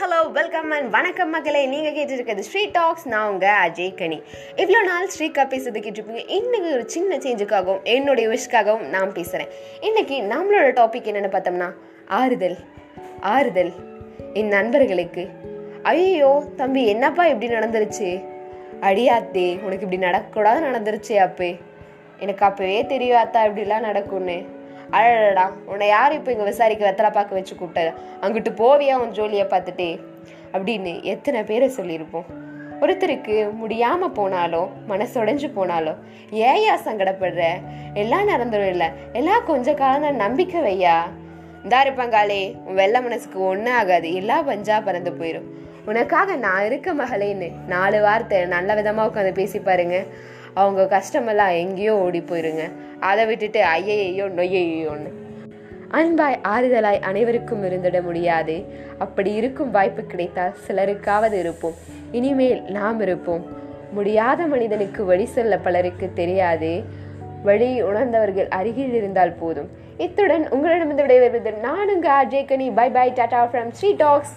Hello welcome and வணக்கம் மகளே. நீங்கள் கேட்டுருக்கிறது ஸ்ரீ டாக்ஸ் நான் உங்கள் அஜய் கனி. இவ்வளோ நாள் ஸ்ரீகா பேசுறது கேட்டிருப்பீங்க. இன்னைக்கு ஒரு சின்ன சேஞ்சுக்காகவும் என்னுடைய விஷக்காகவும் நான் பேசுகிறேன் இன்னைக்கு நம்மளோட டாபிக் என்னென்னு பார்த்தோம்னா ஆறுதல் ஆறுதல். என் நண்பர்களுக்கு ஐயோ தம்பி என்னப்பா இப்படி நடந்துருச்சு? அடியாத்தே உனக்கு இப்படி நடக்கக்கூடாது நடந்துருச்சு அப்பே. எனக்கு அப்பவே தெரியும் அத்தா இப்படிலாம் நடக்கும்னு. அழடா உன்னை யார் இப்போ இங்கே விசாரிக்க வெத்தலை பார்க்க வச்சு கூப்பிட்டது அங்கிட்டு போவியா உன் ஜோலியை பார்த்துட்டே? அப்படின்னு எத்தனை பேரை சொல்லியிருப்போம். ஒருத்தருக்கு முடியாமல் போனாலோ மனசுடைஞ்சு போனாலோ ஏயா சங்கடப்படுற? எல்லாம் நடந்துடும் இல்லை. எல்லாம் கொஞ்ச காலம் தான் நம்பிக்கை வையா? இந்தா இருப்பாங்காலே உன் வெள்ளை மனசுக்கு ஒன்றும் ஆகாது. எல்லாம் பஞ்சா பறந்து போயிடும் உனக்காக நான் இருக்க மகளேன்னு நாலு வார்த்தை நல்ல விதமாக உட்காந்து பேசி பாருங்க. அவங்க கஷ்டமெல்லாம் எங்கேயோ ஓடி போயிருங்க. அதை விட்டுட்டு ஐயையோ நொய்யையோன்னு அன்பாய் ஆறுதலாய் அனைவருக்கும் இருந்திட முடியாது. அப்படி இருக்கும் வாய்ப்பு கிடைத்தால் சிலருக்காவது இருப்போம். இனிமேல் நாம் இருப்போம். முடியாத மனிதனுக்கு வழி சொல்ல பலருக்கு தெரியாது. வழி உணர்ந்தவர்கள் அருகில் இருந்தால் போதும். இத்துடன் உங்களிடமிருந்து விடைபெறுவது நான் உங்கள் Ajay Kani bye bye tata from Sri talks